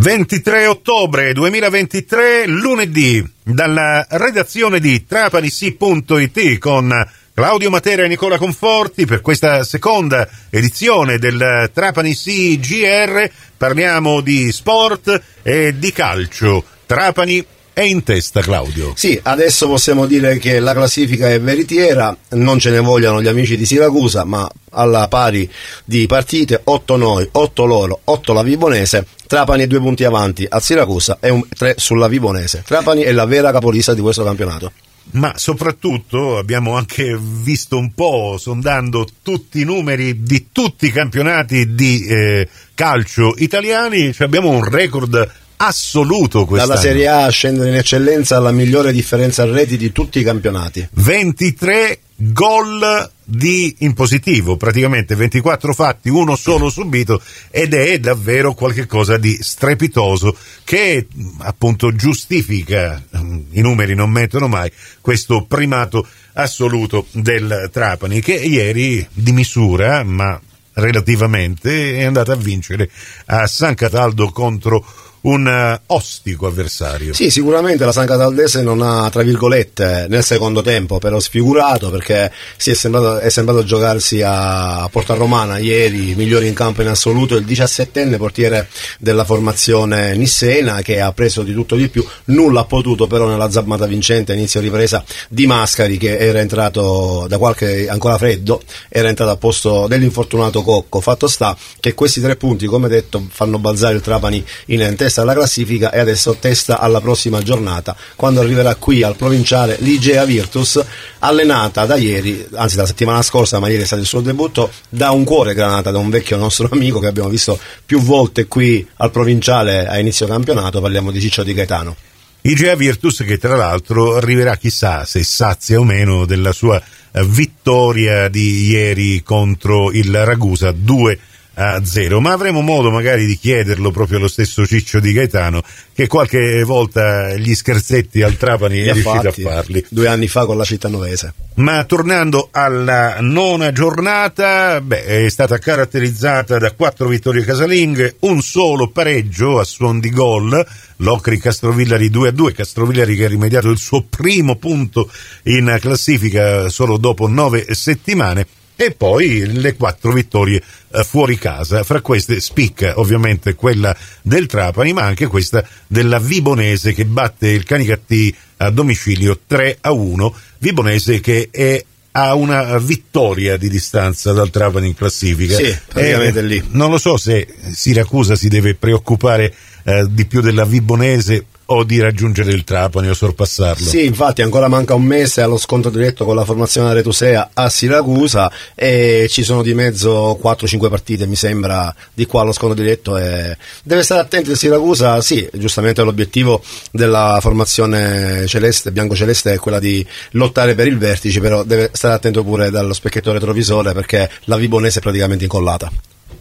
23 ottobre 2023, lunedì, dalla redazione di trapanisi.it con Claudio Matera e Nicola Conforti per questa seconda edizione del Trapani GR parliamo di sport e di calcio. Trapani è in testa Claudio. Sì, adesso possiamo dire che la classifica è veritiera, non ce ne vogliano gli amici di Siracusa, ma alla pari di partite, 8 noi, 8 loro, 8 la Vibonese, Trapani è due punti avanti a Siracusa e 3 sulla Vibonese. Trapani è la vera capolista di questo campionato ma soprattutto abbiamo anche visto un po', sondando tutti i numeri di tutti i campionati di eh, calcio italiani, cioè abbiamo un record assoluto quest'anno. Dalla Serie A scendere in eccellenza alla migliore differenza reti di tutti i campionati. 23 gol di in positivo, praticamente 24 fatti, uno solo subito ed è davvero qualcosa di strepitoso che appunto giustifica, i numeri non mettono mai, questo primato assoluto del Trapani che ieri di misura, ma relativamente, è andato a vincere a San Cataldo contro un uh, ostico avversario. Sì, sicuramente la San Cataldese non ha, tra virgolette, nel secondo tempo però sfigurato perché si è, sembrato, è sembrato giocarsi a Porta Romana ieri, migliore in campo in assoluto, il 17enne portiere della formazione nissena che ha preso di tutto di più, nulla ha potuto però nella zammata vincente, inizio ripresa di Mascari che era entrato da qualche, ancora freddo, era entrato a posto dell'infortunato Cocco, fatto sta che questi tre punti, come detto, fanno balzare il Trapani in ente testa alla classifica e adesso testa alla prossima giornata, quando arriverà qui al provinciale l'Igea Virtus, allenata da ieri, anzi dalla settimana scorsa, ma ieri è stato il suo debutto, da un cuore granata, da un vecchio nostro amico che abbiamo visto più volte qui al provinciale a inizio campionato, parliamo di Ciccio Di Gaetano. Igea Virtus che tra l'altro arriverà chissà se sazia o meno della sua vittoria di ieri contro il Ragusa 2 a zero, ma avremo modo magari di chiederlo proprio allo stesso Ciccio di Gaetano che qualche volta gli scherzetti al Trapani è riuscito fatti, a farli. Due anni fa con la città novese. Ma tornando alla nona giornata, beh, è stata caratterizzata da quattro vittorie casalinghe, un solo pareggio a suon di gol, Locri Castrovillari 2 a 2, Castrovillari che ha rimediato il suo primo punto in classifica solo dopo nove settimane e poi le quattro vittorie eh, fuori casa. Fra queste spicca ovviamente quella del Trapani, ma anche questa della Vibonese che batte il Canicattì a domicilio 3 a 1. Vibonese che è a una vittoria di distanza dal Trapani in classifica. Sì, praticamente eh, lì. Non lo so se Siracusa si deve preoccupare eh, di più della Vibonese o di raggiungere il Trapani o sorpassarlo. Sì, infatti ancora manca un mese allo scontro diretto con la formazione Retusea a Siracusa e ci sono di mezzo 4-5 partite mi sembra di qua allo scontro diretto e deve stare attento a Siracusa, sì, giustamente l'obiettivo della formazione celeste, bianco-celeste è quella di lottare per il vertice, però deve stare attento pure dallo specchietto retrovisore perché la Vibonese è praticamente incollata.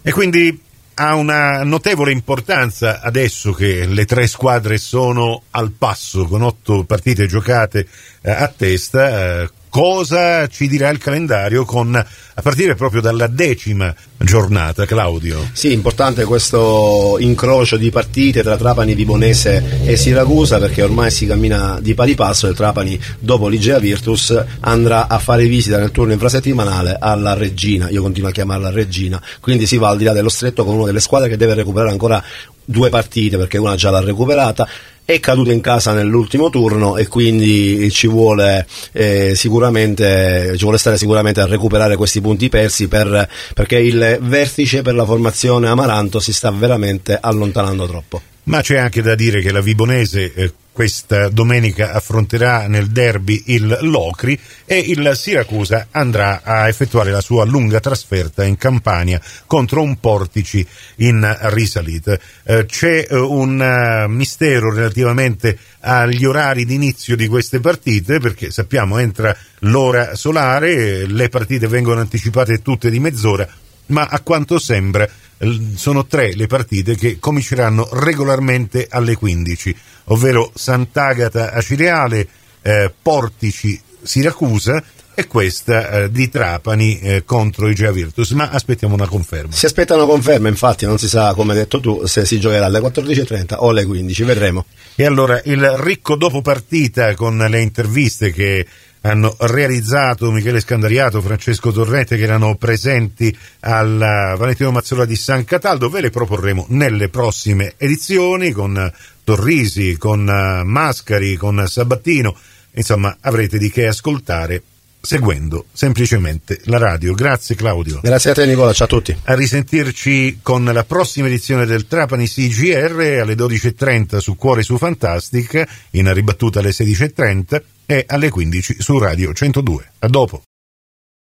E quindi ha una notevole importanza adesso che le tre squadre sono al passo con otto partite giocate eh, a testa. Eh, cosa ci dirà il calendario con, a partire proprio dalla decima giornata, Claudio? Sì, importante questo incrocio di partite tra Trapani, Vibonese e Siracusa perché ormai si cammina di pari passo e Trapani dopo l'Igea Virtus andrà a fare visita nel turno infrasettimanale alla Regina, io continuo a chiamarla Regina, quindi si va al di là dello stretto con una delle squadre che deve recuperare ancora due partite perché una già l'ha recuperata è caduto in casa nell'ultimo turno e quindi ci vuole, eh, sicuramente, ci vuole stare sicuramente a recuperare questi punti persi per, perché il vertice per la formazione Amaranto si sta veramente allontanando troppo. Ma c'è anche da dire che la Vibonese eh, questa domenica affronterà nel derby il Locri e il Siracusa andrà a effettuare la sua lunga trasferta in Campania contro un Portici in risalita. Eh, c'è eh, un uh, mistero relativamente agli orari di inizio di queste partite perché sappiamo entra l'ora solare, le partite vengono anticipate tutte di mezz'ora, ma a quanto sembra sono tre le partite che cominceranno regolarmente alle 15, ovvero Sant'Agata a Cireale, eh, Portici Siracusa e questa eh, di Trapani eh, contro i Gea Virtus, ma aspettiamo una conferma. Si aspettano conferme, infatti non si sa, come hai detto tu, se si giocherà alle 14.30 o alle 15, vedremo. E allora il ricco dopo partita con le interviste che hanno realizzato Michele Scandariato, Francesco Torrente che erano presenti al Valentino Mazzola di San Cataldo, ve le proporremo nelle prossime edizioni con Torrisi, con Mascari, con Sabattino, insomma avrete di che ascoltare seguendo semplicemente la radio. Grazie Claudio. Grazie a te Nicola, ciao a tutti. A risentirci con la prossima edizione del Trapani CGR alle 12.30 su Cuore su Fantastic, in ribattuta alle 16.30 e alle 15 su Radio 102. A dopo.